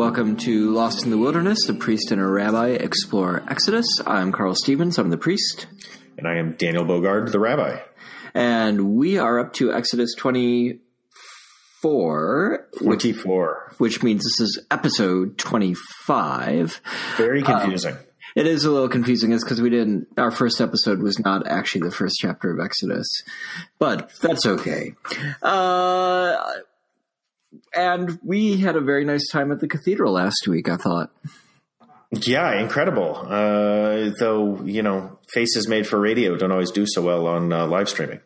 welcome to Lost in the Wilderness, a priest and a rabbi explore Exodus. I'm Carl Stevens, I'm the priest. And I am Daniel Bogard, the rabbi. And we are up to Exodus 24. 24. Which, which means this is episode 25. Very confusing. Um, it is a little confusing, is because we didn't. Our first episode was not actually the first chapter of Exodus, but that's okay. Uh, and we had a very nice time at the cathedral last week. I thought. Yeah, incredible. Uh, though you know, faces made for radio don't always do so well on uh, live streaming.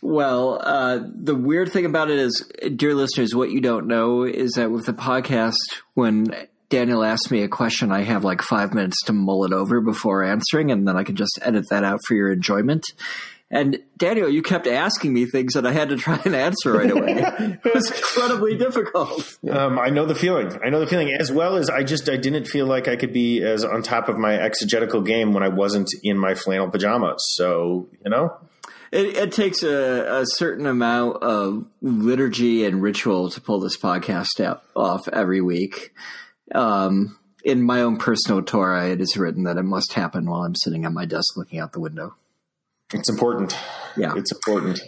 Well, uh, the weird thing about it is, dear listeners, what you don't know is that with the podcast, when Daniel asks me a question, I have like five minutes to mull it over before answering, and then I can just edit that out for your enjoyment. And Daniel, you kept asking me things that I had to try and answer right away. it was incredibly difficult. Um, I know the feeling. I know the feeling as well as I just I didn't feel like I could be as on top of my exegetical game when I wasn't in my flannel pajamas. So you know, it, it takes a, a, certain amount of liturgy and ritual to pull this podcast out, off every week. Um, in my own personal Torah, it is written that it must happen while I'm sitting at my desk looking out the window. It's important. Yeah, it's important.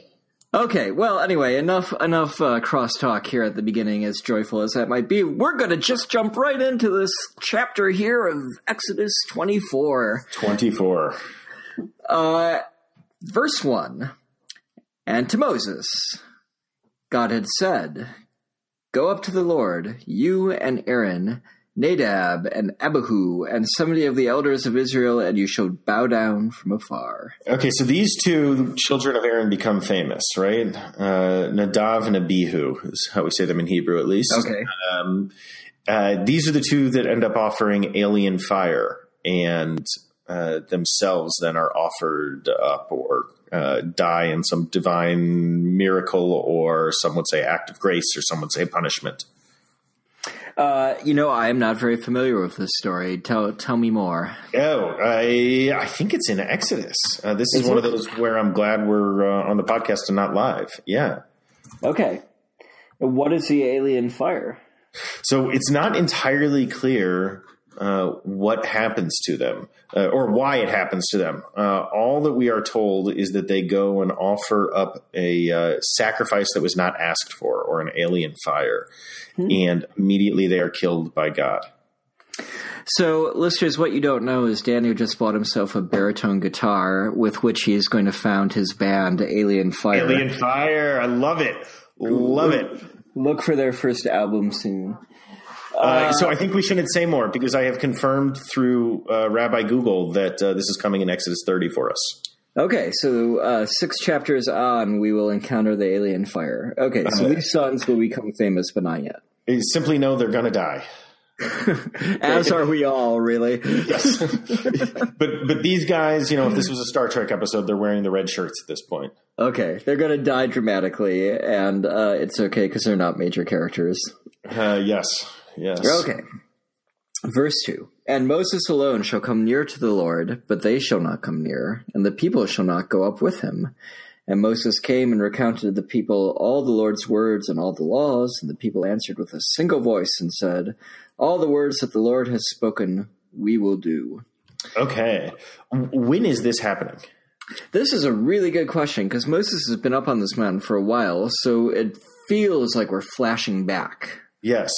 Okay, well, anyway, enough enough uh, crosstalk here at the beginning, as joyful as that might be. We're going to just jump right into this chapter here of Exodus 24. 24. Uh, verse 1 And to Moses, God had said, Go up to the Lord, you and Aaron Nadab and Abihu and seventy of the elders of Israel, and you shall bow down from afar. Okay, so these two children of Aaron become famous, right? Uh, Nadav and Abihu is how we say them in Hebrew, at least. Okay. Um, uh, these are the two that end up offering alien fire, and uh, themselves then are offered up or uh, die in some divine miracle, or some would say act of grace, or some would say punishment. Uh, you know, I am not very familiar with this story. Tell tell me more. Oh, I I think it's in Exodus. Uh, this is, is one it? of those where I'm glad we're uh, on the podcast and not live. Yeah. Okay. What is the alien fire? So it's not entirely clear uh, what happens to them uh, or why it happens to them. Uh, all that we are told is that they go and offer up a uh, sacrifice that was not asked for or an alien fire, hmm. and immediately they are killed by God. So, listeners, what you don't know is Daniel just bought himself a baritone guitar with which he is going to found his band, Alien Fire. Alien Fire, I love it, love it. Look for their first album soon. Uh, so I think we shouldn't say more because I have confirmed through uh, Rabbi Google that uh, this is coming in Exodus 30 for us. Okay, so uh, six chapters on, we will encounter the alien fire. Okay, so uh, these sons will become famous, but not yet. You Simply know they're going to die. As are we all, really. yes, but but these guys, you know, if this was a Star Trek episode, they're wearing the red shirts at this point. Okay, they're going to die dramatically, and uh, it's okay because they're not major characters. yes, Yes. Okay. Verse 2 And Moses alone shall come near to the Lord, but they shall not come near, and the people shall not go up with him. And Moses came and recounted to the people all the Lord's words and all the laws, and the people answered with a single voice and said, All the words that the Lord has spoken, we will do. Okay. When is this happening? This is a really good question because Moses has been up on this mountain for a while, so it feels like we're flashing back. Yes.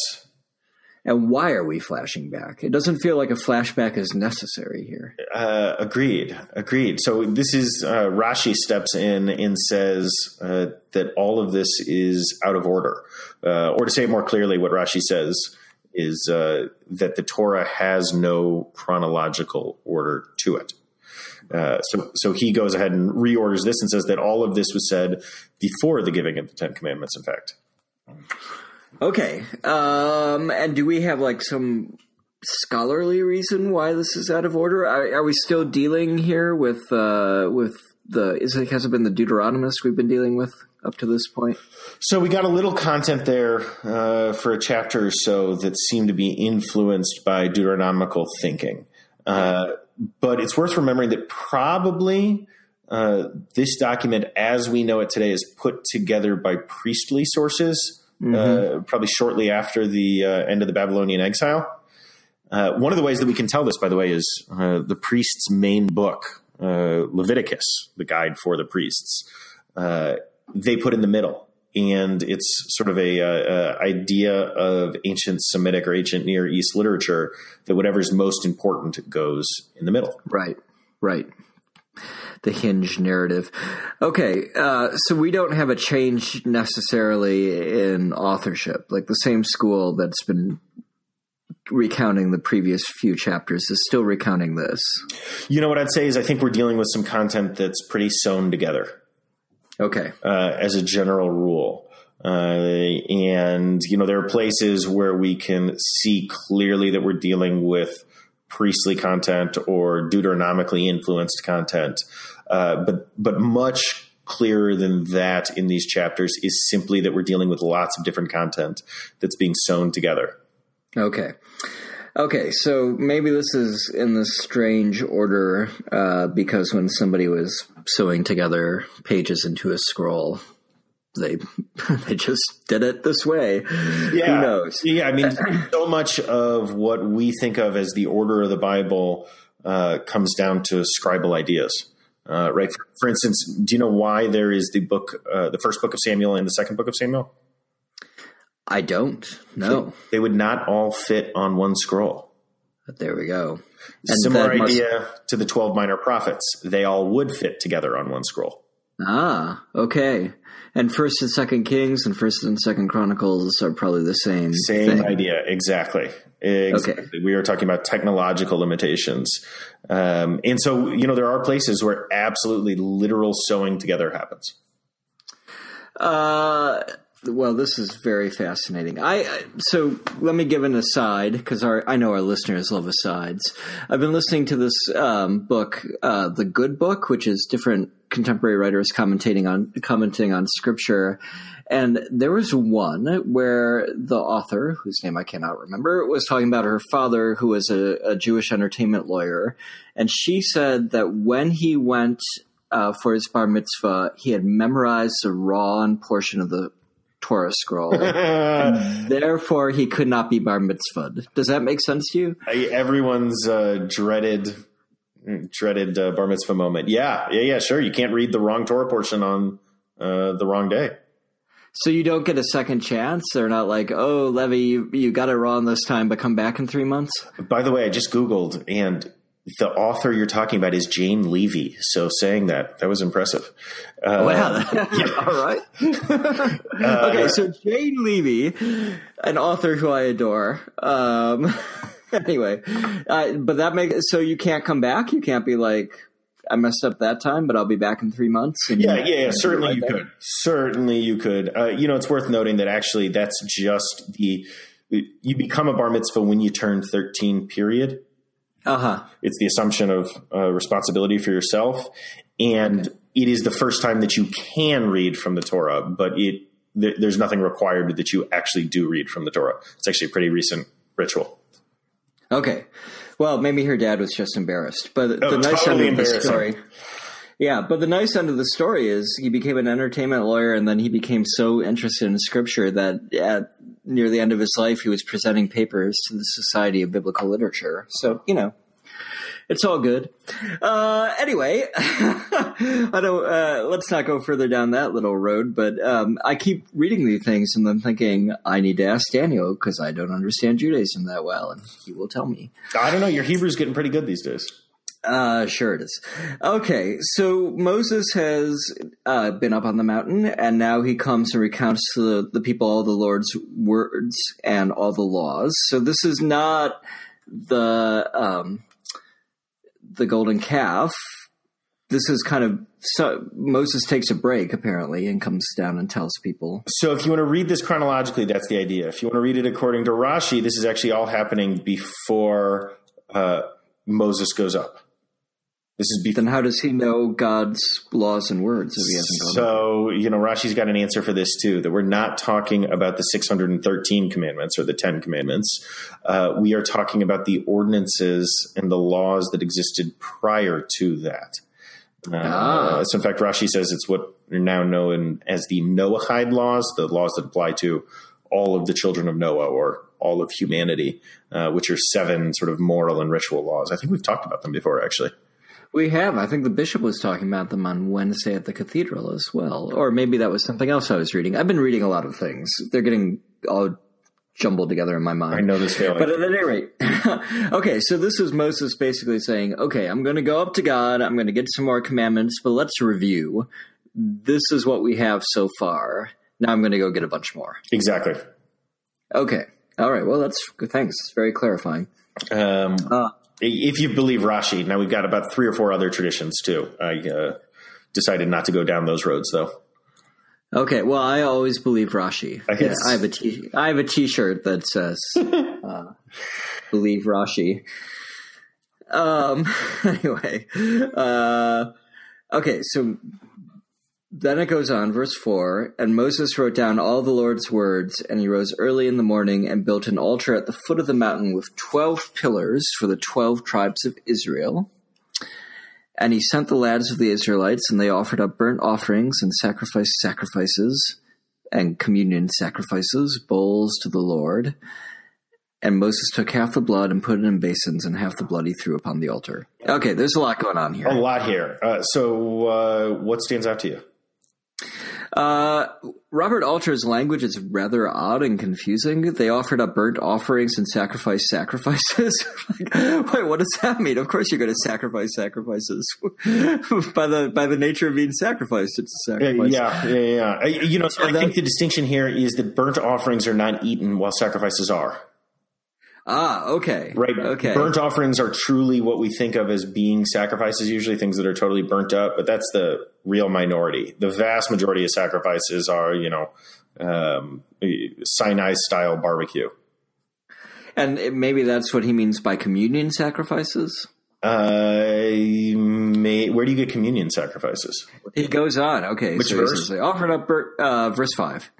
And why are we flashing back? It doesn't feel like a flashback is necessary here. Uh, agreed. Agreed. So this is uh, Rashi steps in and says uh, that all of this is out of order, uh, or to say it more clearly, what Rashi says is uh, that the Torah has no chronological order to it. Uh, so, so he goes ahead and reorders this and says that all of this was said before the giving of the Ten Commandments. In fact. Okay. Um, and do we have like some scholarly reason why this is out of order? Are, are we still dealing here with uh, with the? Is it has it been the Deuteronomist we've been dealing with up to this point? So we got a little content there uh, for a chapter or so that seemed to be influenced by Deuteronomical thinking. Uh, but it's worth remembering that probably uh, this document, as we know it today, is put together by priestly sources uh, probably shortly after the uh, end of the Babylonian exile. Uh, one of the ways that we can tell this, by the way, is uh, the priest's main book, uh, Leviticus, the guide for the priests. Uh, they put in the middle, and it's sort of a, a, idea of ancient Semitic or ancient Near East literature that whatever's most important goes in the middle. Right, right the hinge narrative. Okay, uh, so we don't have a change necessarily in authorship. Like the same school that's been recounting the previous few chapters is still recounting this. You know what I'd say is I think we're dealing with some content that's pretty sewn together. Okay. Uh, as a general rule. Uh, and, you know, there are places where we can see clearly that we're dealing with priestly content or Deuteronomically influenced content. Uh, but but much clearer than that in these chapters is simply that we're dealing with lots of different content that's being sewn together. Okay. Okay, so maybe this is in this strange order uh, because when somebody was sewing together pages into a scroll, they they just did it this way. Yeah. Who knows? Yeah, I mean, so much of what we think of as the order of the Bible uh, comes down to scribal ideas. Uh, right. For, for, instance, do you know why there is the book, uh, the first book of Samuel and the second book of Samuel? I don't. No, they, would not all fit on one scroll. But there we go. And Similar idea must... to the twelve minor prophets; they all would fit together on one scroll. Ah, okay. And First and Second Kings and First and Second Chronicles are probably the same. Same thing. idea, exactly. Exactly. Okay. We are talking about technological limitations. Um, and so, you know, there are places where absolutely literal sewing together happens. Uh, well, this is very fascinating. I so let me give an aside because I know our listeners love asides. I've been listening to this um, book, uh, the Good Book, which is different contemporary writers commentating on commenting on scripture, and there was one where the author, whose name I cannot remember, was talking about her father, who was a, a Jewish entertainment lawyer, and she said that when he went uh, for his bar mitzvah, he had memorized the Ron portion of the Torah scroll. therefore, he could not be bar mitzvahed. Does that make sense to you? Everyone's uh, dreaded dreaded uh, bar mitzvah moment. Yeah, yeah, yeah. Sure, you can't read the wrong Torah portion on uh, the wrong day. So you don't get a second chance. They're not like, "Oh, Levy, you, you got it wrong this time, but come back in three months." By the way, I just googled, and the author you're talking about is Jane Levy. So saying that that was impressive. Uh, wow! yeah. All right. uh, okay, so Jane Levy, an author who I adore. Um, anyway, uh, but that makes so you can't come back. You can't be like. I messed up that time, but I'll be back in three months. yeah, yeah, yeah. Certainly you could. Certainly you could. Uh, you know, it's worth noting that actually that's just the you become a bar mitzvah when you turn 13 period uh-huh. It's the assumption of uh, responsibility for yourself, and okay. it is the first time that you can read from the Torah, but it th- there's nothing required that you actually do read from the Torah. It's actually a pretty recent ritual. Okay. Well, maybe her dad was just embarrassed, but oh, the nice totally end of the story. Yeah, but the nice end of the story is he became an entertainment lawyer, and then he became so interested in scripture that at near the end of his life, he was presenting papers to the Society of Biblical Literature. So you know, it's all good. Uh, anyway, I don't. Uh, let's not go further down that little road. But um, I keep reading these things, and I'm thinking I need to ask Daniel because I don't understand Judaism that well, and he will tell me. I don't know. Your Hebrew's getting pretty good these days. Uh, sure it is. Okay, so Moses has uh, been up on the mountain, and now he comes and recounts to the, the people all the Lord's words and all the laws. So this is not the um, the golden calf. This is kind of so Moses takes a break apparently and comes down and tells people. So if you want to read this chronologically, that's the idea. If you want to read it according to Rashi, this is actually all happening before uh, Moses goes up. This is. Then how does he know God's laws and words if he hasn't gone? So you know, Rashi's got an answer for this too. That we're not talking about the 613 commandments or the 10 commandments. Uh, we are talking about the ordinances and the laws that existed prior to that. Uh, ah. So in fact, Rashi says it's what are now known as the Noahide laws, the laws that apply to all of the children of Noah or all of humanity, uh, which are seven sort of moral and ritual laws. I think we've talked about them before, actually. We have. I think the bishop was talking about them on Wednesday at the cathedral as well. Or maybe that was something else I was reading. I've been reading a lot of things. They're getting all jumbled together in my mind. I know this feeling. But at any rate, okay, so this is Moses basically saying, okay, I'm going to go up to God. I'm going to get some more commandments, but let's review. This is what we have so far. Now I'm going to go get a bunch more. Exactly. Okay. All right. Well, that's good. Thanks. It's very clarifying. Um, uh, if you believe Rashi, now we've got about three or four other traditions too. I uh, decided not to go down those roads though. Okay, well, I always believe Rashi. I, yeah, I have a t- I have a T-shirt that says uh, "Believe Rashi." Um. Anyway, uh, okay, so then it goes on, verse 4 And Moses wrote down all the Lord's words, and he rose early in the morning and built an altar at the foot of the mountain with 12 pillars for the 12 tribes of Israel. And he sent the lads of the Israelites, and they offered up burnt offerings and sacrificed sacrifices and communion sacrifices, bowls to the Lord. And Moses took half the blood and put it in basins, and half the blood he threw upon the altar. Okay, there's a lot going on here. A lot here. Uh, so, uh, what stands out to you? Uh, Robert Alter's language is rather odd and confusing. They offered up burnt offerings and sacrifice sacrifices. like, wait, what does that mean? Of course, you're going to sacrifice sacrifices by the by the nature of being sacrificed. It's a sacrifice. Yeah, yeah, yeah. You know, so I think the distinction here is that burnt offerings are not eaten while sacrifices are. Ah, okay. Right. Okay. Burnt offerings are truly what we think of as being sacrifices, usually things that are totally burnt up, but that's the real minority. The vast majority of sacrifices are, you know, um, Sinai style barbecue. And maybe that's what he means by communion sacrifices? Uh, may, where do you get communion sacrifices? He goes on. Okay. Which so verse? They offered up, uh, verse 5.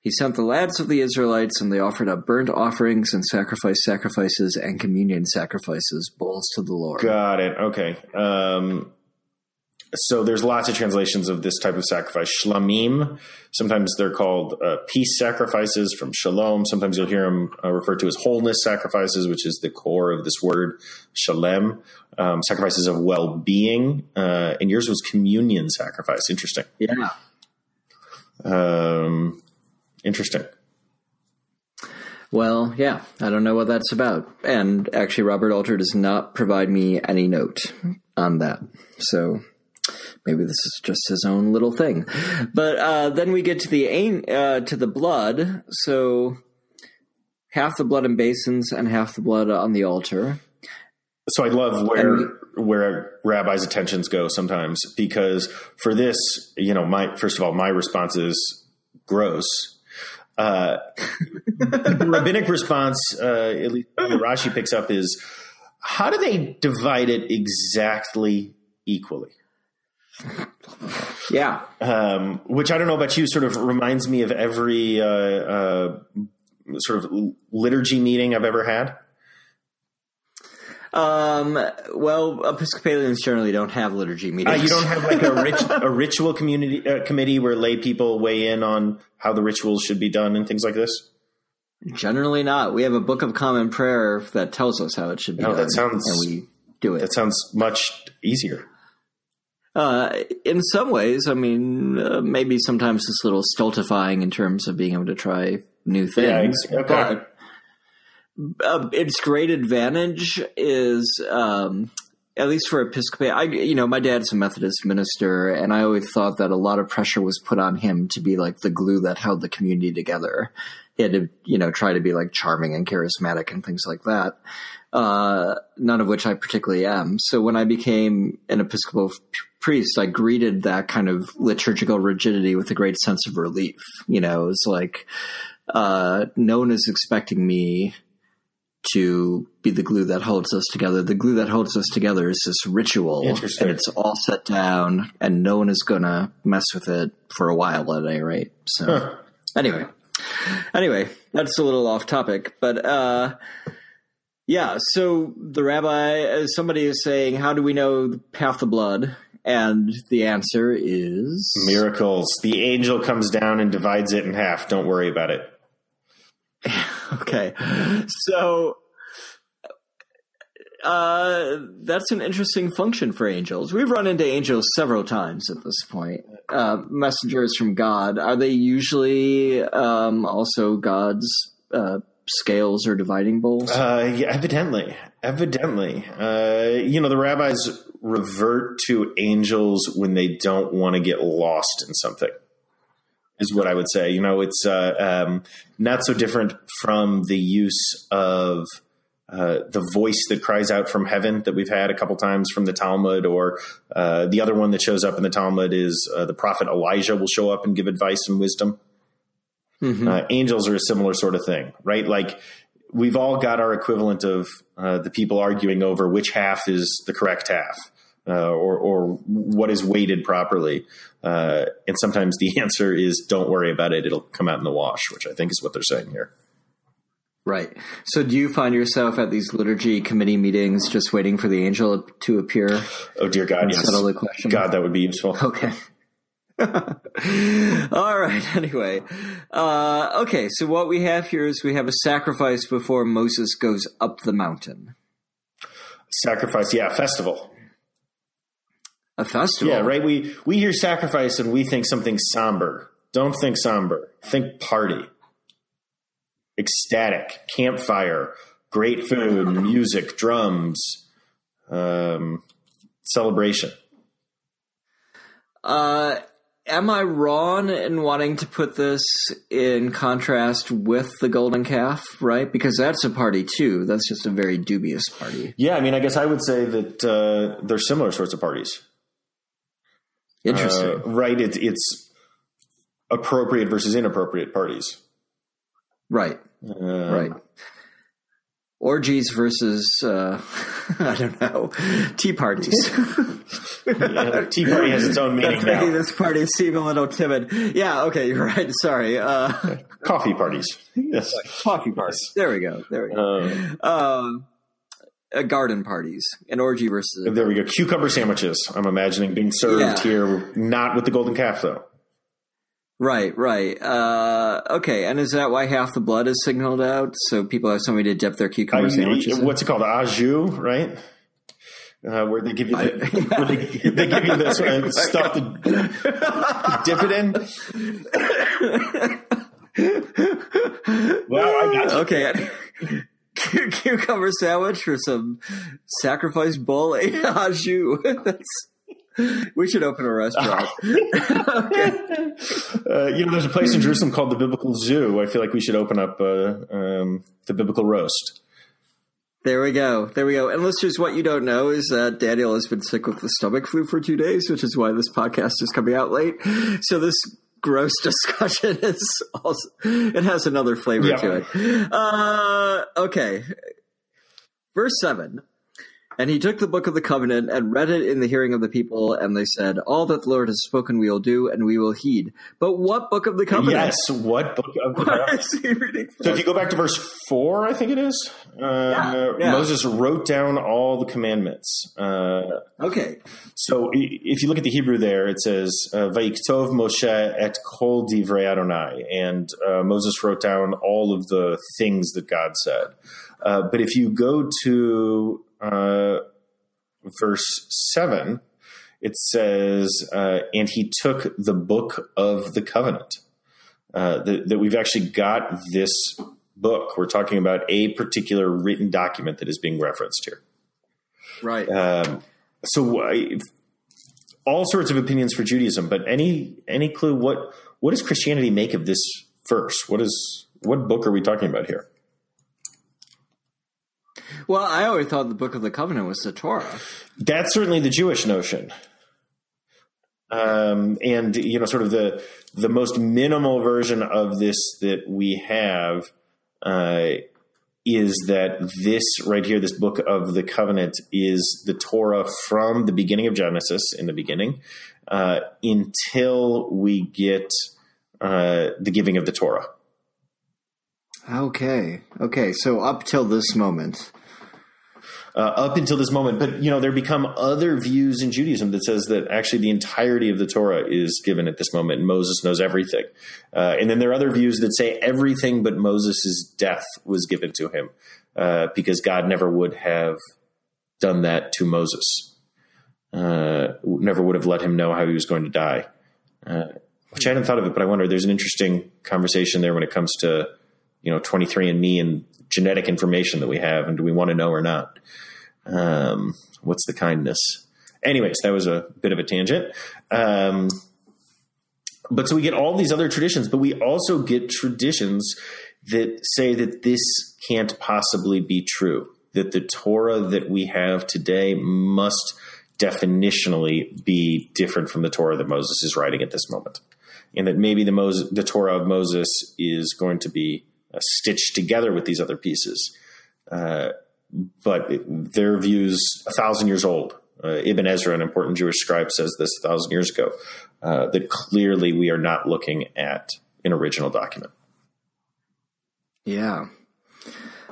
He sent the lads of the Israelites, and they offered up burnt offerings and sacrifice sacrifices and communion sacrifices, bowls to the Lord. Got it. Okay. Um, so there's lots of translations of this type of sacrifice. Shlamim, sometimes they're called uh, peace sacrifices from shalom. Sometimes you'll hear them uh, referred to as wholeness sacrifices, which is the core of this word, shalem. Um, sacrifices of well-being. Uh, and yours was communion sacrifice. Interesting. Yeah. Um, Interesting. Well, yeah, I don't know what that's about. And actually, Robert Alter does not provide me any note on that. So maybe this is just his own little thing. But uh, then we get to the uh, to the blood. So half the blood in basins and half the blood on the altar. So I love where where rabbis' attentions go sometimes because for this, you know, my first of all, my response is gross uh, the rabbinic response, uh, at least Rashi picks up, is how do they divide it exactly equally? Yeah. Um, which I don't know about you, sort of reminds me of every uh, uh sort of liturgy meeting I've ever had. Um, well, Episcopalians generally don't have liturgy meetings. Uh, you don't have like a, rit- a ritual community uh, committee where lay people weigh in on how the rituals should be done and things like this. Generally, not. We have a book of common prayer that tells us how it should be no, done. That sounds, and we do it. That sounds much easier. Uh, in some ways, I mean, uh, maybe sometimes it's a little stultifying in terms of being able to try new things. Yeah, okay. But uh, its great advantage is um, at least for Episcopal. I, you know, my dad's a Methodist minister, and I always thought that a lot of pressure was put on him to be like the glue that held the community together. He had to, you know, try to be like charming and charismatic and things like that. Uh, none of which I particularly am. So when I became an Episcopal priest, I greeted that kind of liturgical rigidity with a great sense of relief. You know, it's like, uh, no one is expecting me to be the glue that holds us together. The glue that holds us together is this ritual, and it's all set down, and no one is gonna mess with it for a while at any rate. So, huh. anyway, anyway, that's a little off topic, but uh, yeah. So the rabbi, uh, somebody is saying, "How do we know the blood?" And the answer is miracles. The angel comes down and divides it in half. Don't worry about it. okay. So uh, that's an interesting function for angels. We've run into angels several times at this point. Uh, messengers from God. Are they usually um, also God's uh, scales or dividing bowls? Uh, yeah, evidently, evidently. Uh, you know, the rabbis revert to angels when they don't want to get lost in something. Is what I would say. You know, it's uh, um, not so different from the use of uh, the voice that cries out from heaven that we've had a couple times from the Talmud, or uh, the other one that shows up in the Talmud is uh, the prophet Elijah will show up and give advice and wisdom. Mm-hmm. Uh, angels are a similar sort of thing, right? Like we've all got our equivalent of uh, the people arguing over which half is the correct half. Uh, or, or what is weighted properly. Uh, and sometimes the answer is don't worry about it. It'll come out in the wash, which I think is what they're saying here. Right. So do you find yourself at these liturgy committee meetings just waiting for the angel to appear? Oh, dear God. Yes. Settle the question. God, that would be useful. Okay. All right. Anyway, uh, okay. So what we have here is we have a sacrifice before Moses goes up the mountain. Sacrifice, yeah, festival. A festival. Yeah, right. We we hear sacrifice and we think something somber. Don't think somber. Think party. Ecstatic, campfire, great food, music, drums, um, celebration. Uh, am I wrong in wanting to put this in contrast with the golden calf, right? Because that's a party too. That's just a very dubious party. Yeah, I mean, I guess I would say that uh, they're similar sorts of parties. Interesting. Uh, right. It's it's appropriate versus inappropriate parties. Right. Um, right. Orgies versus uh, I don't know tea parties. yeah, tea party has its own meaning That's now. Making this party seem a little timid. Yeah. Okay. You're right. Sorry. Uh, coffee parties. Yes. Coffee parties. There we go. There we go. Um, um uh, garden parties, an orgy versus. There we go. Cucumber sandwiches. I'm imagining being served yeah. here, not with the golden calf though. Right, right. Uh, okay, and is that why half the blood is signaled out so people have somebody to dip their cucumber I, sandwiches? What's it called? Au jus, right? Uh, where they give you the, I, they, they, give you this uh, stuff to, to dip it in. well, I got you. Okay cucumber sandwich or some sacrifice bowl au jus. That's we should open a restaurant. okay. Uh, you know, there's a place in Jerusalem called the Biblical Zoo. I feel like we should open up uh, um, the Biblical Roast. There we go. There we go. And listeners, what you don't know is that Daniel has been sick with the stomach flu for two days, which is why this podcast is coming out late. So this gross discussion is also it has another flavor yeah. to it. Uh, okay, verse seven. And he took the book of the covenant and read it in the hearing of the people, and they said, "All that the Lord has spoken, we will do, and we will heed." But what book of the covenant? Yes, what book of the covenant? so if you go back to verse four, I think it is. Uh, yeah, yeah. Moses wrote down all the commandments. Uh, okay. So if you look at the Hebrew there, it says Vaiktov Moshe et kol divrei Adonai," and uh, Moses wrote down all of the things that God said. Uh, but if you go to uh, verse 7, it says, uh, And he took the book of the covenant. Uh, that, that we've actually got this book. We're talking about a particular written document that is being referenced here. Right. Um, so, I, all sorts of opinions for Judaism, but any any clue what what does Christianity make of this verse? What is what book are we talking about here? Well, I always thought the Book of the Covenant was the Torah. That's certainly the Jewish notion. Um, and you know, sort of the the most minimal version of this that we have uh, is that this right here, this book of the covenant, is the Torah from the beginning of Genesis, in the beginning, uh, until we get uh, the giving of the Torah. Okay, okay. So up till this moment, uh, up until this moment. But you know, there become other views in Judaism that says that actually the entirety of the Torah is given at this moment, and Moses knows everything. Uh, and then there are other views that say everything but Moses' death was given to him uh, because God never would have done that to Moses. Uh, never would have let him know how he was going to die. Uh, which I hadn't thought of it, but I wonder. There's an interesting conversation there when it comes to you know 23andMe and genetic information that we have, and do we want to know or not? Um, what's the kindness? Anyways, that was a bit of a tangent. Um, but so we get all these other traditions, but we also get traditions that say that this can't possibly be true. That the Torah that we have today must definitionally be different from the Torah that Moses is writing at this moment, and that maybe the Moses, the Torah of Moses is going to be uh, stitched together with these other pieces. Uh, but their views a thousand years old. Uh, Ibn Ezra, an important Jewish scribe, says this a thousand years ago. Uh, that clearly we are not looking at an original document. Yeah,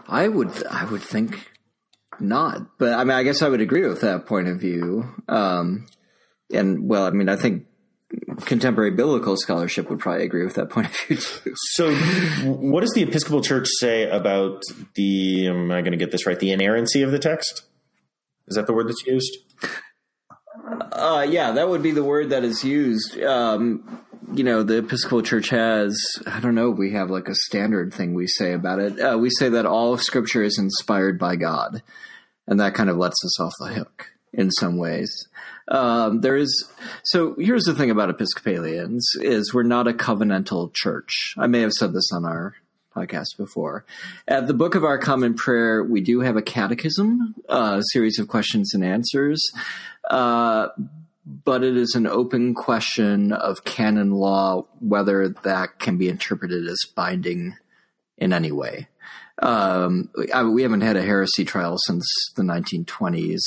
I would. I would think not. But I mean, I guess I would agree with that point of view. Um, and well, I mean, I think contemporary biblical scholarship would probably agree with that point of view too. So, what does the Episcopal Church say about the? Am I going to get this right? The inerrancy of the text. Is that the word that's used? Uh, yeah, that would be the word that is used. Um, you know, the Episcopal Church has, I don't know, we have like a standard thing we say about it. Uh, we say that all of Scripture is inspired by God, and that kind of lets us off the hook in some ways. Um, there is so here's the thing about Episcopalians is we're not a covenantal church. I may have said this on our podcast before. At the Book of Our Common Prayer, we do have a catechism, a series of questions and answers, uh, but it is an open question of canon law whether that can be interpreted as binding in any way. Um, I, we haven't had a heresy trial since the 1920s.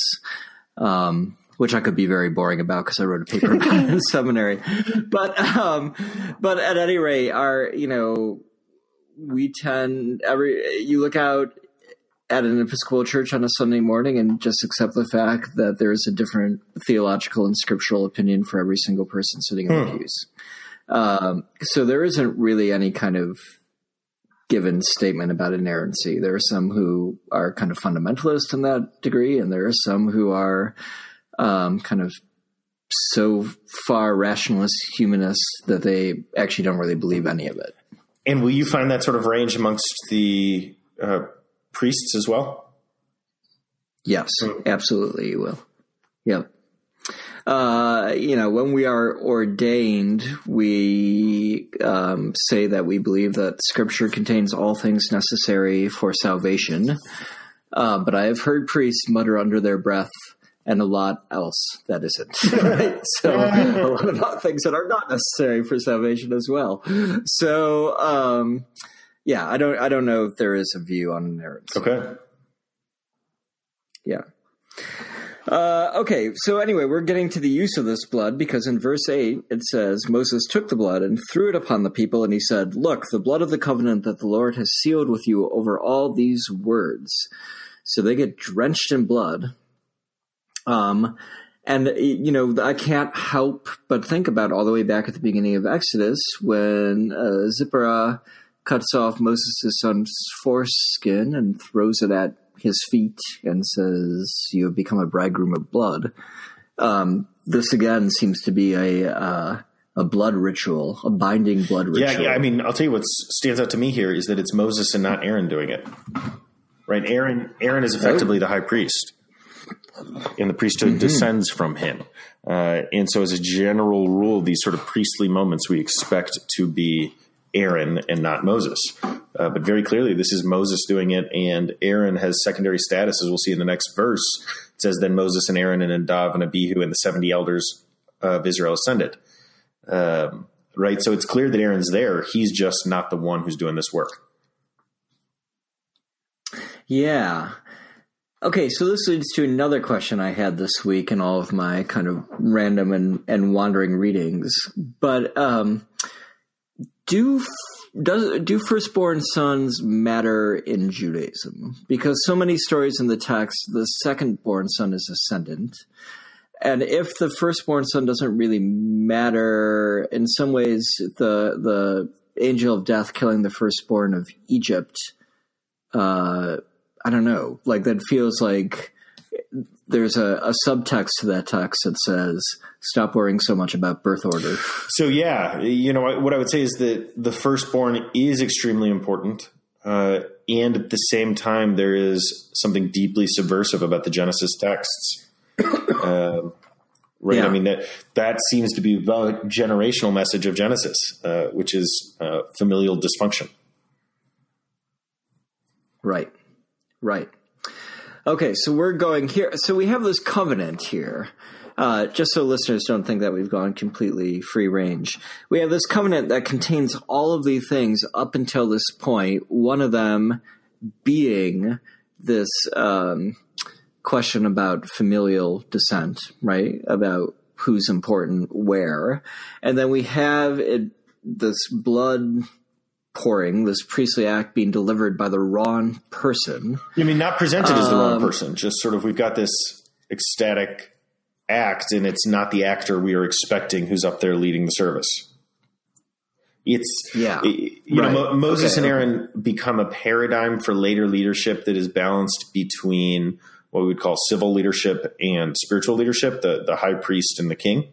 Um, which I could be very boring about because I wrote a paper about it in seminary. But um, but at any rate, our you know we tend every you look out at an Episcopal church on a Sunday morning and just accept the fact that there is a different theological and scriptural opinion for every single person sitting in the hmm. pews. Um, so there isn't really any kind of given statement about inerrancy. There are some who are kind of fundamentalist in that degree, and there are some who are um, kind of so far rationalist humanists that they actually don't really believe any of it. And will you find that sort of range amongst the uh, priests as well? Yes, mm. absolutely, you will. Yep. Uh, you know, when we are ordained, we um, say that we believe that Scripture contains all things necessary for salvation. Uh, but I have heard priests mutter under their breath, and a lot else that isn't. right? So a lot of things that are not necessary for salvation as well. So um, yeah, I don't I don't know if there is a view on inerrancy. Okay. Yeah. Uh, okay, so anyway, we're getting to the use of this blood because in verse 8 it says, Moses took the blood and threw it upon the people, and he said, Look, the blood of the covenant that the Lord has sealed with you over all these words. So they get drenched in blood, um, and you know, I can't help but think about all the way back at the beginning of Exodus when uh, Zipporah cuts off Moses' son's foreskin and throws it at his feet and says, "You have become a bridegroom of blood." Um, this again seems to be a uh, a blood ritual, a binding blood ritual. Yeah, yeah. I mean, I'll tell you what stands out to me here is that it's Moses and not Aaron doing it. Right? Aaron Aaron is effectively oh. the high priest and the priesthood mm-hmm. descends from him. Uh, and so, as a general rule, these sort of priestly moments we expect to be Aaron and not Moses. Uh, but very clearly, this is Moses doing it, and Aaron has secondary status, as we'll see in the next verse. It says, Then Moses and Aaron and Nadav and Abihu and the 70 elders of Israel ascended. Um, right? So it's clear that Aaron's there. He's just not the one who's doing this work. Yeah. Okay, so this leads to another question I had this week in all of my kind of random and, and wandering readings. But um, do does do firstborn sons matter in Judaism? Because so many stories in the text, the secondborn son is ascendant. And if the firstborn son doesn't really matter, in some ways, the the angel of death killing the firstborn of Egypt, uh, I don't know, like that feels like there's a, a, subtext to that text that says stop worrying so much about birth order. So yeah you know what i would say is that the firstborn is extremely important uh, and at the same time there is something deeply subversive about the genesis texts. Uh, right? Yeah. i mean that that seems to be the generational message of genesis uh, which is uh, familial dysfunction. Right right Okay, so we're going here. So we have this covenant here. Uh, just so listeners don't think that we've gone completely free range. We have this covenant that contains all of these things up until this point, one of them being this um, question about familial descent, right? About who's important where. And then we have it, this blood pouring, this priestly act being delivered by the wrong person. You mean, not presented um, as the wrong um, person, just sort of we've got this ecstatic act, and it's not the actor we are expecting who's up there leading the service. It's yeah, you right. know, Mo- Moses okay, and Aaron become a paradigm for later leadership that is balanced between what we would call civil leadership and spiritual leadership, the the high priest and the king.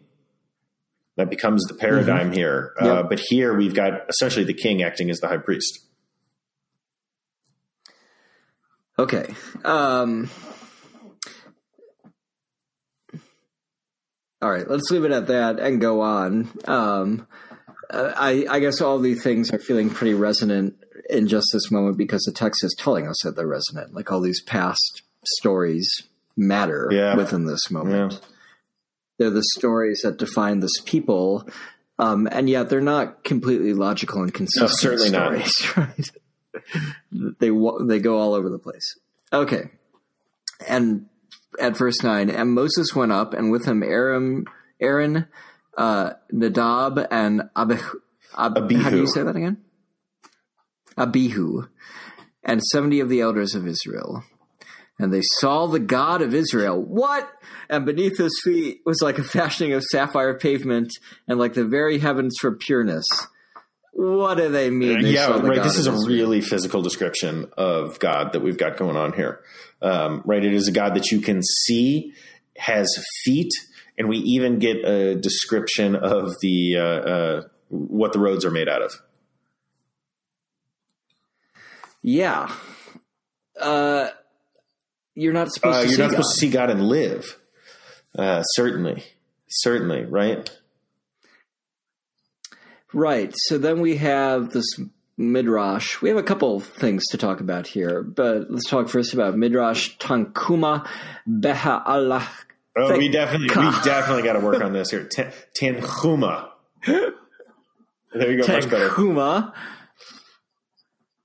That becomes the paradigm mm-hmm. here. Yep. Uh, but here we've got essentially the king acting as the high priest. Okay. Um, all right, let's leave it at that and go on. Um, I, I, guess all these things are feeling pretty resonant in just this moment because the text is telling us that they're resonant. Like all these past stories matter yeah. within this moment. Yeah. They're the stories that define this people, um, and yet they're not completely logical and consistent. No, certainly stories, not. Right? they they go all over the place. Okay, and at verse nine, and Moses went up, and with him Aaron, Aaron, uh, Nadab, and Abihu. Ab- Abihu. How do you say that again? Abihu, and seventy of the elders of Israel and they saw the God of Israel. What? And beneath his feet was like a fashioning of sapphire pavement, and like the very heavens for pureness. What do they mean? They yeah, right. God this is a really physical description of God that we've got going on here. Um, right, it is a God that you can see, has feet, and we even get a description of the uh, uh, what the roads are made out of. Yeah. Uh, you're not supposed. Uh, to you're not God. supposed to see God and live. Uh, certainly, certainly, right? Right. So then we have this midrash. We have a couple things to talk about here, but let's talk first about midrash Tankuma Beha Allah. Oh, we definitely, we definitely got to work on this here. Tanhuma. There you go. Much better. Tanhuma.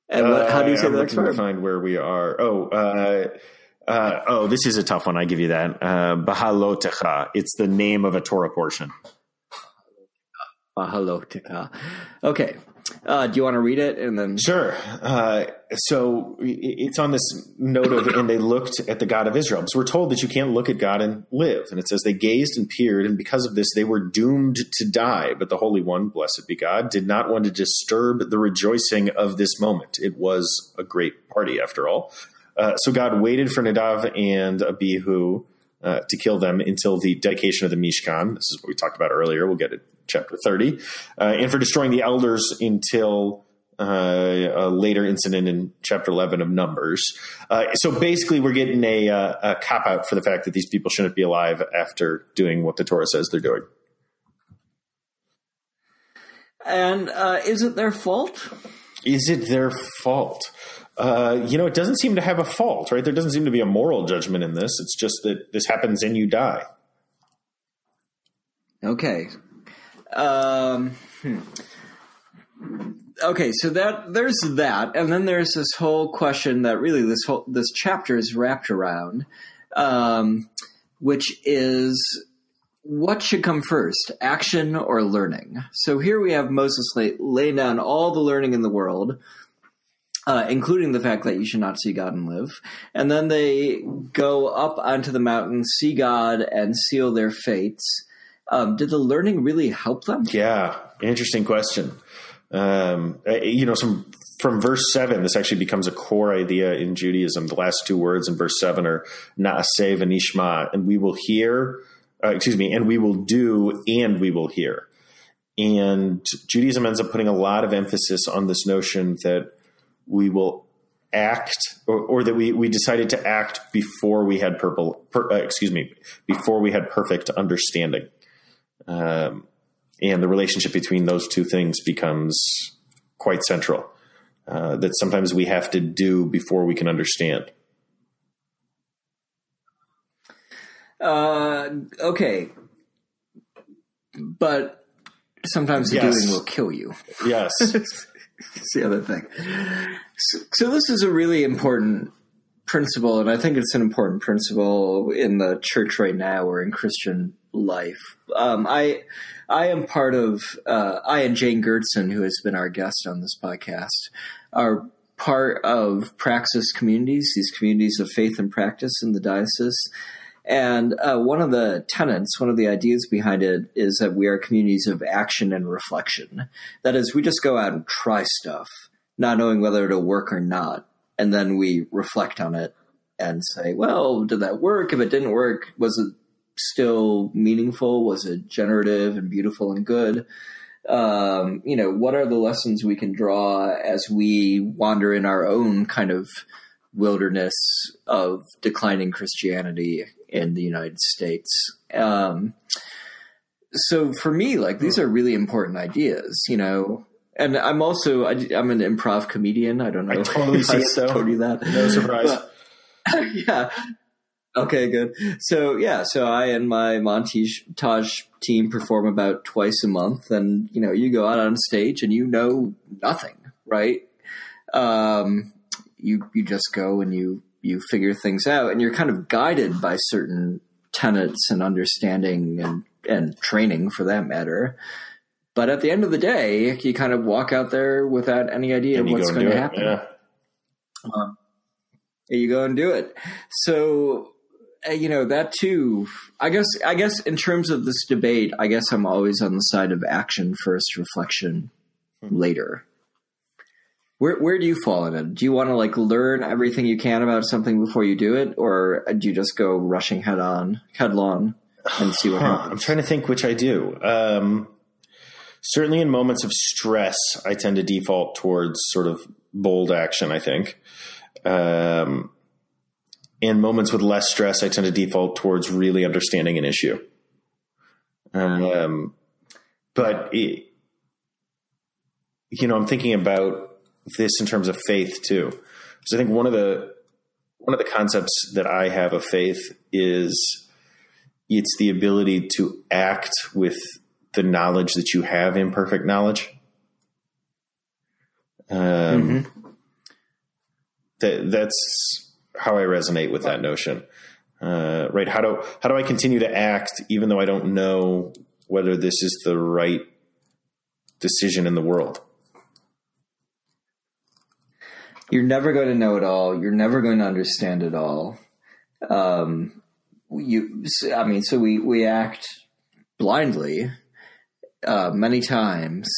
And what, how do you say uh, the next word? Find where we are. Oh, uh, uh, oh, this is a tough one. I give you that. Uh, Bahalotecha. It's the name of a Torah portion. Bahalotecha. Okay. Uh, do you want to read it and then? Sure. Uh, so it's on this note of, and they looked at the God of Israel. So we're told that you can't look at God and live. And it says they gazed and peered, and because of this, they were doomed to die. But the Holy One, blessed be God, did not want to disturb the rejoicing of this moment. It was a great party, after all. Uh, so God waited for Nadav and Abihu uh, to kill them until the dedication of the Mishkan. This is what we talked about earlier. We'll get to chapter 30. Uh, and for destroying the elders until uh, a later incident in chapter 11 of Numbers. Uh, so basically, we're getting a, a cop out for the fact that these people shouldn't be alive after doing what the Torah says they're doing. And is it their fault? Is it their fault? Uh, you know, it doesn't seem to have a fault, right? There doesn't seem to be a moral judgment in this. It's just that this happens and you die. Okay. Um, hmm. Okay, so that there's that, and then there's this whole question that really this whole this chapter is wrapped around, um, which is what should come first, action or learning? So here we have Moses lay, laying down all the learning in the world, uh, including the fact that you should not see God and live. And then they go up onto the mountain, see God, and seal their fates. Um, did the learning really help them? Yeah, interesting question. Um, you know, some from verse seven, this actually becomes a core idea in Judaism. The last two words in verse seven are "naaseh v'nishma," and we will hear. Uh, excuse me, and we will do, and we will hear. And Judaism ends up putting a lot of emphasis on this notion that we will act, or, or that we we decided to act before we had purple. Per, uh, excuse me, before we had perfect understanding. Um, and the relationship between those two things becomes quite central. Uh, that sometimes we have to do before we can understand. Uh, okay, but sometimes the Yes. doing will kill you. Yes. It's the other thing. So, so this is a really important principle, and I think it's an important principle in the church right now or in Christian life. Um, I I am part of uh, I and Jane Gertson, who has been our guest on this podcast, are part of Praxis communities, these communities of faith and practice in the diocese. And uh, one of the tenets, one of the ideas behind it is that we are communities of action and reflection. That is, we just go out and try stuff, not knowing whether it'll work or not. And then we reflect on it and say, well, did that work? If it didn't work, was it still meaningful? Was it generative and beautiful and good? Um, you know, what are the lessons we can draw as we wander in our own kind of wilderness of declining Christianity in the United States? Um, so for me, like these are really important ideas, you know. And I'm also I, am an improv comedian. I don't know. I totally if see I though. told you that. No surprise. But- yeah. Okay, good. So yeah, so I and my Montage team perform about twice a month, and you know, you go out on stage and you know nothing, right? Um, you you just go and you you figure things out, and you're kind of guided by certain tenets and understanding and and training for that matter. But at the end of the day, you kind of walk out there without any idea of what's going to happen. Yeah. Um, you go and do it. So, uh, you know that too. I guess. I guess in terms of this debate, I guess I'm always on the side of action first, reflection later. Where where do you fall in it? Do you want to like learn everything you can about something before you do it, or do you just go rushing head on, headlong, and see what Huh, happens? I'm trying to think which I do. Um, certainly in moments of stress, I tend to default towards sort of bold action, I think. Um, in moments with less stress, I tend to default towards really understanding an issue. Um, but, it, you know, I'm thinking about this in terms of faith too. Because I think one of the, one of the concepts that I have of faith is it's the ability to act with the knowledge that you have imperfect knowledge. Um, that that's how I resonate with that notion. Uh, right? How do how do I continue to act even though I don't know whether this is the right decision in the world? You're never going to know it all. You're never going to understand it all. Um, you, I mean, so we we act blindly uh, many times,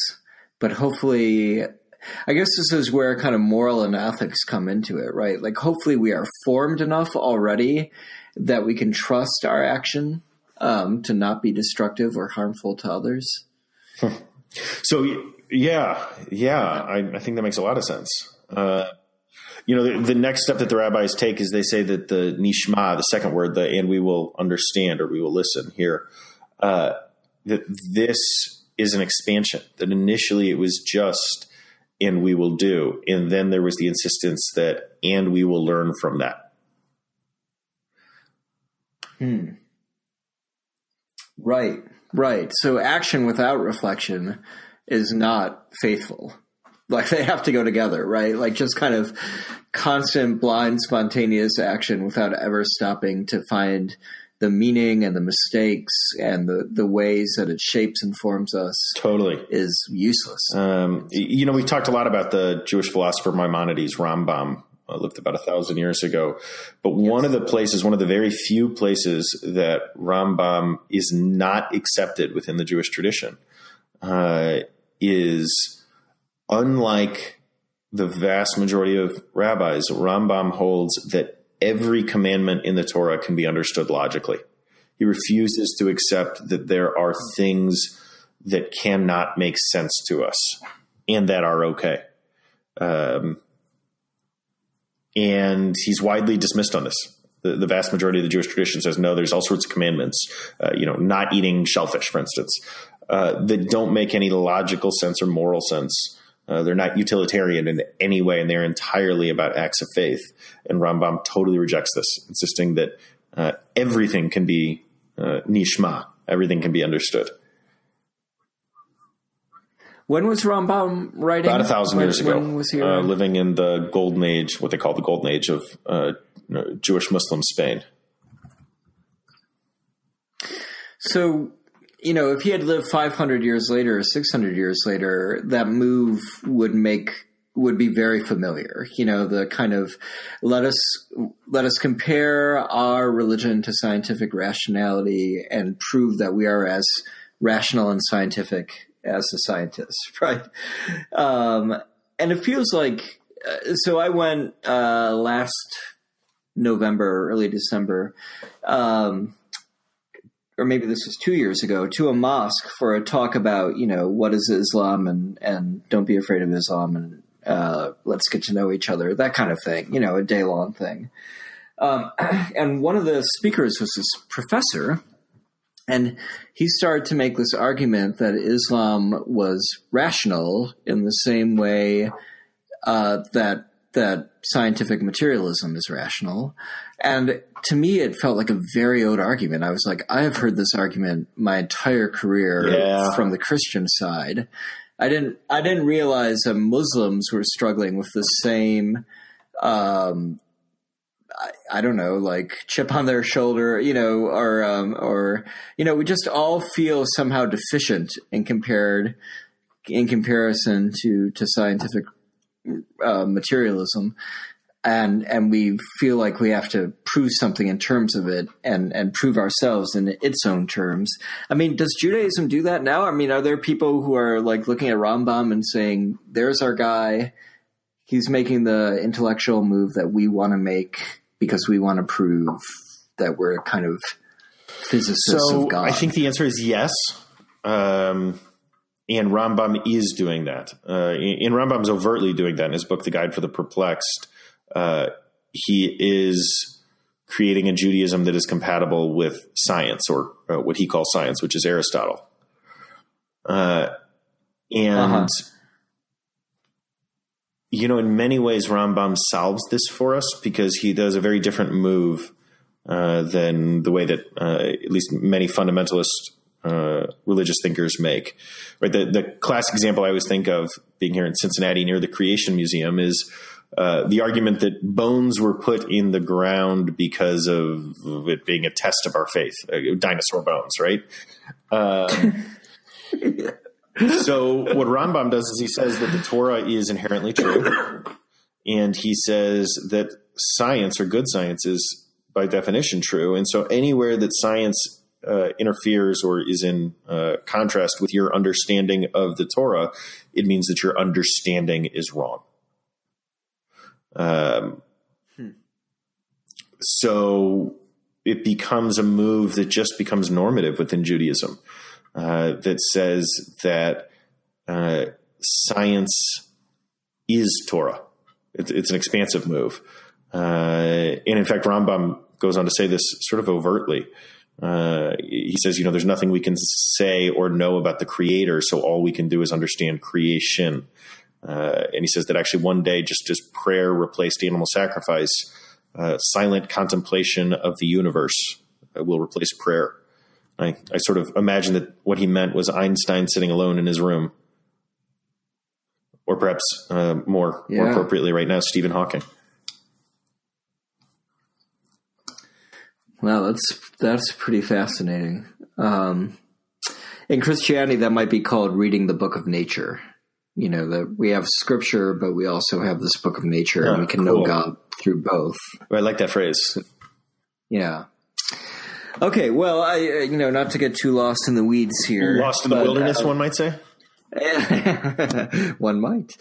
but hopefully, I guess this is where kind of moral and ethics come into it, right? Like, hopefully, we are formed enough already that we can trust our action um, to not be destructive or harmful to others. So yeah, yeah, I, I think that makes a lot of sense. Uh, you know, the, the next step that the rabbis take is they say that the nishma, the second word, the and we will understand or we will listen here, uh, that this is an expansion. That initially it was just and we will do, and then there was the insistence that and we will learn from that. Hmm. Right, right. So action without reflection is not faithful. Like they have to go together, right? Like just kind of constant, blind, spontaneous action without ever stopping to find the meaning and the mistakes and the, the ways that it shapes and forms us totally is useless. Um, you know, we've talked a lot about the Jewish philosopher Maimonides, Rambam, uh, lived about a thousand years ago. But yes. one of the places, one of the very few places that Rambam is not accepted within the Jewish tradition uh, is unlike the vast majority of rabbis, Rambam holds that every commandment in the Torah can be understood logically. He refuses to accept that there are things that cannot make sense to us and that are okay. Um, and he's widely dismissed on this. The, the, vast majority of the Jewish tradition says no. There's all sorts of commandments, uh, you know, not eating shellfish, for instance, uh, that don't make any logical sense or moral sense. Uh, they're not utilitarian in any way, and they're entirely about acts of faith. And Rambam totally rejects this, insisting that uh, everything can be uh, nishma, everything can be understood. When was Rambam writing? About a thousand years ago. was he uh, living in the golden age, what they call the golden age of uh, Jewish Muslim Spain. So you know, if he had lived 500 years later or 600 years later, that move would make would be very familiar. You know, the kind of let us let us compare our religion to scientific rationality and prove that we are as rational and scientific as the scientists, right? Um, and it feels like uh, so. I went uh, last November, early December. Um, or maybe this was two years ago, to a mosque for a talk about, you know, what is Islam and, and don't be afraid of Islam and uh, let's get to know each other, that kind of thing, you know, a day long thing. Um, and one of the speakers was this professor, and he started to make this argument that Islam was rational in the same way uh, that that scientific materialism is rational. And to me, it felt like a very old argument. I was like, I have heard this argument my entire career yeah. from the Christian side. I didn't, I didn't realize that Muslims were struggling with the same, um, I, I, don't know, like chip on their shoulder, you know, or, um, or, you know, we just all feel somehow deficient in compared, in comparison to, to scientific uh, materialism, and and we feel like we have to prove something in terms of it and and prove ourselves in its own terms. I mean, does Judaism do that now? I mean, are there people who are like looking at Rambam and saying, "There's our guy. He's making the intellectual move that we want to make because we want to prove that we're kind of physicists so of God." I think the answer is yes. Um, and Rambam is doing that. Uh, and Rambam's overtly doing that in his book, The Guide for the Perplexed. Uh, he is creating a Judaism that is compatible with science, or uh, what he calls science, which is Aristotle. Uh, and uh-huh. you know, in many ways, Rambam solves this for us because he does a very different move uh, than the way that uh, at least many fundamentalists uh, religious thinkers make. Right, the the classic example I always think of being here in Cincinnati near the Creation Museum is uh, the argument that bones were put in the ground because of it being a test of our faith, uh, dinosaur bones, right? Um, so what Rambam does is he says that the Torah is inherently true, and he says that science or good science is by definition true, and so anywhere that science uh, interferes or is in uh, contrast with your understanding of the Torah, it means that your understanding is wrong. Um, hmm. So it becomes a move that just becomes normative within Judaism uh, that says that uh, science is Torah. It's, it's an expansive move. Uh, and in fact, Rambam goes on to say this sort of overtly. Uh, he says, you know, there's nothing we can say or know about the creator, so all we can do is understand creation. Uh, and he says that actually one day, just as prayer replaced animal sacrifice, uh, silent contemplation of the universe uh, will replace prayer. I, I sort of imagine that what he meant was Einstein sitting alone in his room, or perhaps uh, more yeah. more appropriately right now, Stephen Hawking. Wow, that's that's pretty fascinating. Um, in Christianity, that might be called reading the book of nature. You know that we have scripture, but we also have this book of nature, and Oh, we can cool. know God through both. I like that phrase. Yeah. Okay. Well, I uh, you know not to get too lost in the weeds here. Lost in the but, wilderness, uh, one might say. One might.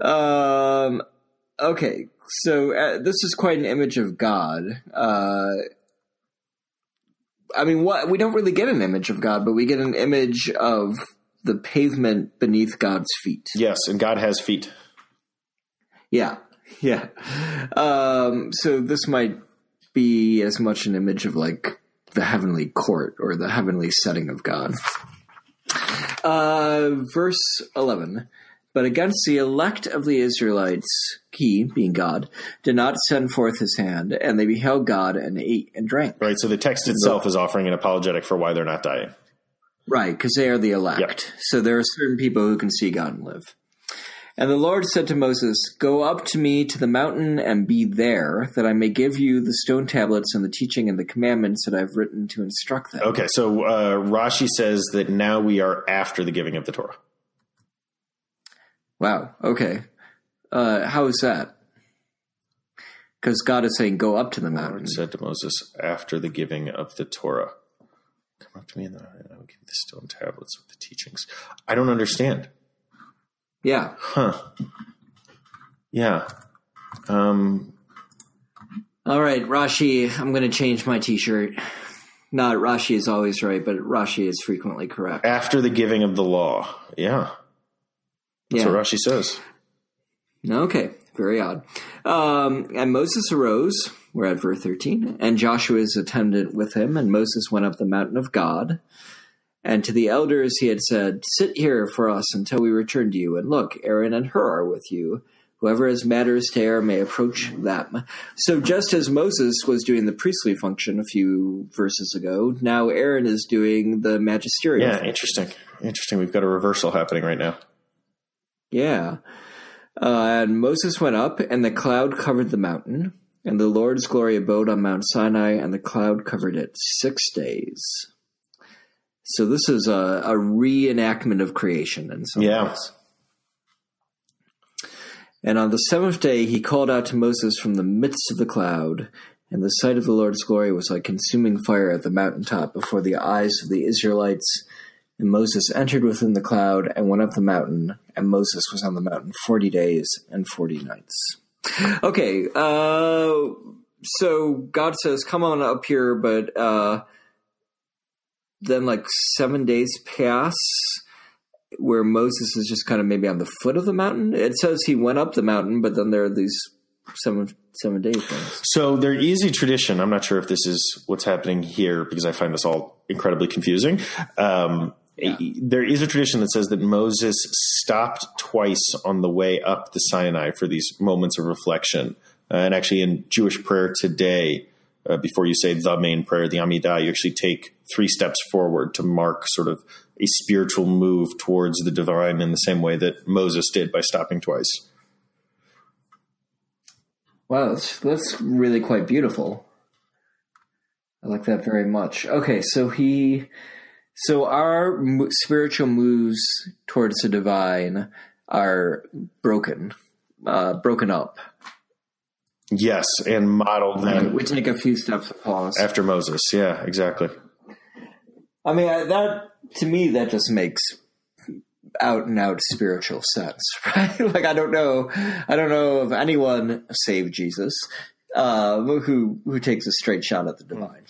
Um, okay, so uh, this is quite an image of God. Uh, I mean, what we don't really get an image of God, but we get an image of the pavement beneath God's feet. Yes, and God has feet. Yeah, yeah. Um, so this might be as much an image of like the heavenly court or the heavenly setting of God. Uh, verse 11. But against the elect of the Israelites, he, being God, did not send forth his hand, and they beheld God and ate and drank. Right. So the text itself is offering an apologetic for why they're not dying. Right, because they are the elect. Yep. So there are certain people who can see God and live. And the Lord said to Moses, Go up to me to the mountain and be there, that I may give you the stone tablets and the teaching and the commandments that I've written to instruct them. Okay, so uh, Rashi says that now we are after the giving of the Torah. Wow, okay. Uh, how is that? Because God is saying, Go up to the mountain. Lord said to Moses after the giving of the Torah, "Come up to me, and I will give you the stone tablets with the teachings." I don't understand. Yeah. Huh? Yeah. Um. All right, Rashi, I'm going to change my t shirt. Not Rashi is always right, but Rashi is frequently correct. After the giving of the law. Yeah. That's Yeah. what Rashi says. Okay, very odd. Um, and Moses arose, we're at verse 13, and Joshua's attendant with him, and Moses went up the mountain of God. And to the elders he had said, Sit here for us until we return to you, and look, Aaron and Hur are with you. Whoever has matters to air may approach them. So just as Moses was doing the priestly function a few verses ago, now Aaron is doing the magisterial Yeah, function. interesting. Interesting. We've got a reversal happening right now. Yeah. Uh, and Moses went up, and the cloud covered the mountain, and the Lord's glory abode on Mount Sinai, and the cloud covered it six days. So this is a, a reenactment of creation in some Yeah. ways. And on the seventh day he called out to Moses from the midst of the cloud, and the sight of the Lord's glory was like consuming fire at the mountaintop before the eyes of the Israelites. And Moses entered within the cloud and went up the mountain, and Moses was on the mountain forty days and forty nights. Okay, uh, so God says, "Come on up here," but uh, then like seven days pass, where Moses is just kind of maybe on the foot of the mountain. It says he went up the mountain, but then there are these seven seven day things. So there is a tradition. I'm not sure if this is what's happening here because I find this all incredibly confusing. Um, There is a tradition that says that Moses stopped twice on the way up the Sinai for these moments of reflection. Uh, and actually, in Jewish prayer today, uh, before you say the main prayer, the Amidah, you actually take three steps forward to mark sort of a spiritual move towards the divine in the same way that Moses did by stopping twice. Wow, that's, that's really quite beautiful. I like that very much. Okay, so he, so our spiritual moves towards the divine are broken, uh, broken up. Yes, and modeled them We take a few steps of pause. after Moses. Yeah, exactly. I mean, I, that to me that just makes out and out spiritual sense, right? like I don't know, I don't know of anyone save Jesus uh, who who takes a straight shot at the divine,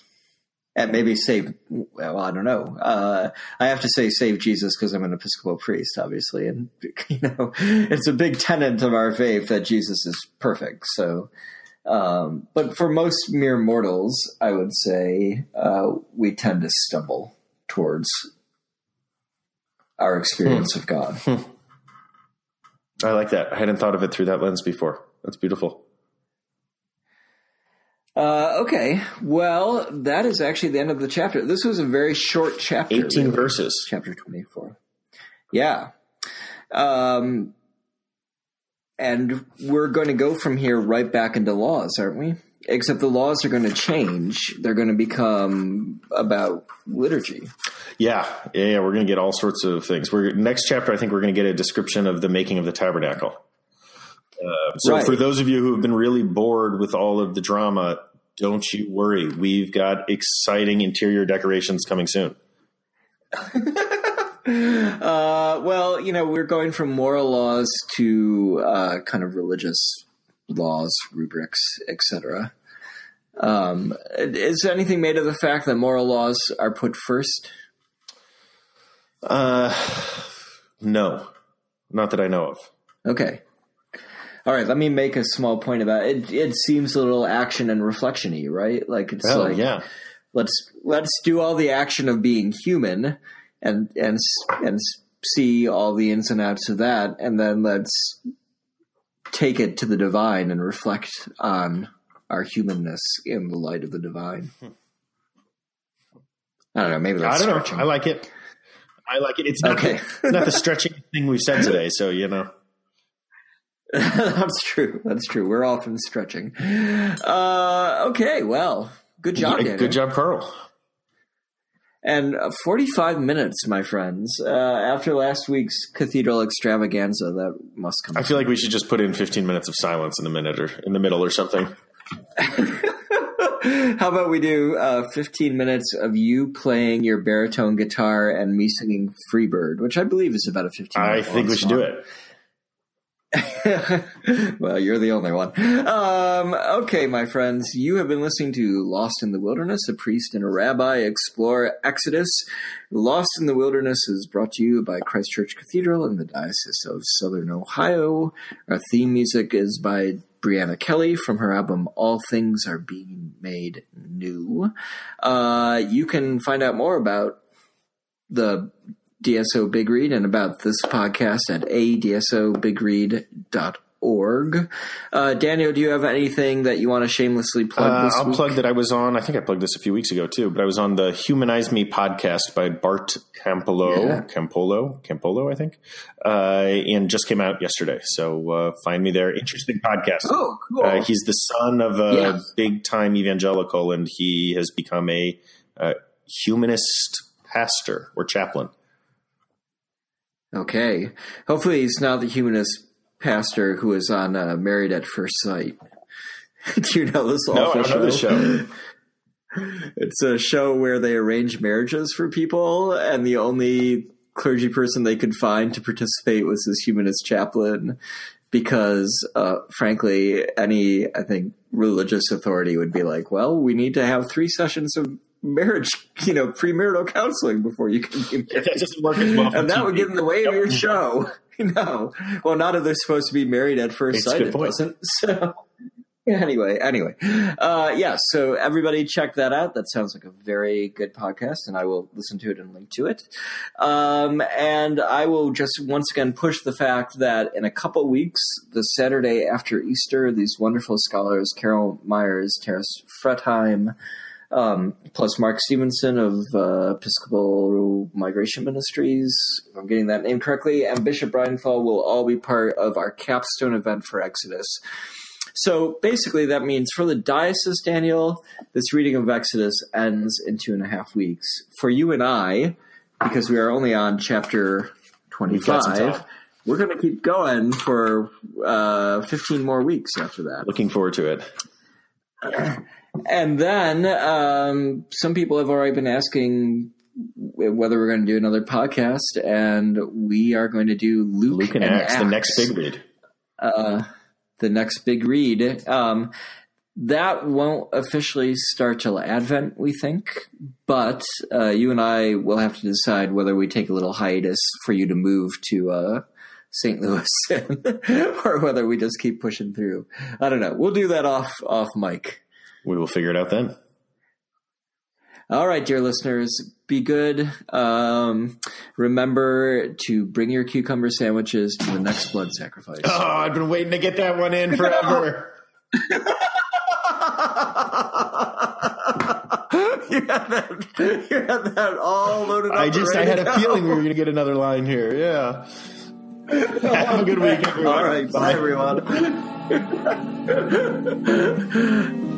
and maybe save. Well, I don't know. Uh, I have to say save Jesus because I'm an Episcopal priest, obviously, and you know it's a big tenet of our faith that Jesus is perfect. So. Um, but for most mere mortals, I would say uh, we tend to stumble towards our experience of God. I like that. I hadn't thought of it through that lens before. That's beautiful. Uh, okay, well, that is actually the end of the chapter. This was a very short chapter. 18 really. verses. Chapter 24. Yeah. Um, and we're going to go from here right back into laws, aren't we? except the laws are going to change. They're going to become about liturgy. Yeah, yeah, yeah. We're going to get all sorts of things. We're next chapter. I think we're going to get a description of the making of the tabernacle. Uh, so, Right. for those of you who have been really bored with all of the drama, don't you worry. We've got exciting interior decorations coming soon. Uh, well, you know, we're going from moral laws to uh, kind of religious laws, rubrics, etc. Um, is anything made of the fact that moral laws are put first? Uh, no, not that I know of. Okay. All right, let me make a small point about it. It seems a little action and reflection-y, right? Like it's Oh, like yeah. let's let's do all the action of being human and and and see all the ins and outs of that and then let's take it to the divine and reflect on our humanness in the light of the divine hmm. i don't know maybe I that's don't know. I like it. I like it. It's not, Okay. the, not the stretching thing we've said today. So you know, that's true that's true we're often stretching uh okay well good job Yeah, good job, Carl. And uh, 45 minutes, my friends. Uh, after last week's cathedral extravaganza, that must come. I feel like we should just put in 15 minutes of silence in the minute or in the middle or something. How about we do uh, 15 minutes of you playing your baritone guitar and me singing Freebird, which I believe is about a 15 I think we should do it. well, you're the only one. Um, okay, my friends, you have been listening to Lost in the Wilderness, a priest and a rabbi explore Exodus. Lost in the Wilderness is brought to you by Christ Church Cathedral in the Diocese of Southern Ohio. Our theme music is by Brianna Kelly from her album All Things Are Being Made New. Uh, you can find out more about the DSO Big Read and about this podcast at adsobigread.org. Uh, Daniel, do you have anything that you want to shamelessly plug Uh, this I'll week? plug that I was on. I think I plugged this a few weeks ago too, but I was on the Humanize Me podcast by Bart Campolo, Yeah. Campolo, Campolo, I think, uh, and just came out yesterday. So uh, find me there. Interesting podcast. Oh, cool. Uh, he's the son of a Yeah. big time evangelical, and he has become a uh, humanist pastor or chaplain. Okay. Hopefully, he's not the humanist pastor who is on uh, Married at First Sight. do you know this No, I don't know the show. It's a show where they arrange marriages for people, and the only clergy person they could find to participate was this humanist chaplain, because, uh, frankly, any I think religious authority would be like, "Well, we need to have three sessions of marriage, you know, premarital counseling before you can be married." That doesn't work as well. and that would get in the way of your show. no, well, not if they're supposed to be married at first It's sight. It point. doesn't. So anyway, anyway, uh, yeah. So everybody, check that out. That sounds like a very good podcast, and I will listen to it and link to it. Um, and I will just once again push the fact that in a couple weeks, the Saturday after Easter, these wonderful scholars, Carol Meyers, Terence Fretheim. Um, plus Mark Stevenson of uh, Episcopal Migration Ministries, if I'm getting that name correctly, and Bishop Brian will all be part of our capstone event for Exodus. So basically, that means for the diocese, Daniel, this reading of Exodus ends in two and a half weeks. For you and I, because we are only on chapter We've got some 25, we're going to keep going for uh, 15 more weeks after that. Looking forward to it. And then um, some people have already been asking whether we're going to do another podcast, and we are going to do Luke, Luke and Acts, the next big read. uh, the next big read. Um, that won't officially start till Advent, we think, but uh, you and I will have to decide whether we take a little hiatus for you to move to uh, St. Louis, or whether we just keep pushing through. I don't know. We'll do that off off mic. We will figure it out then. All right, dear listeners, be good. Um, remember to bring your cucumber sandwiches to the next blood sacrifice. Oh, I've been waiting to get that one in forever. you had that. You had that all loaded up. I just I had to a feeling we were going to get another line here. Yeah. Have a good week, everyone. All right, bye everyone.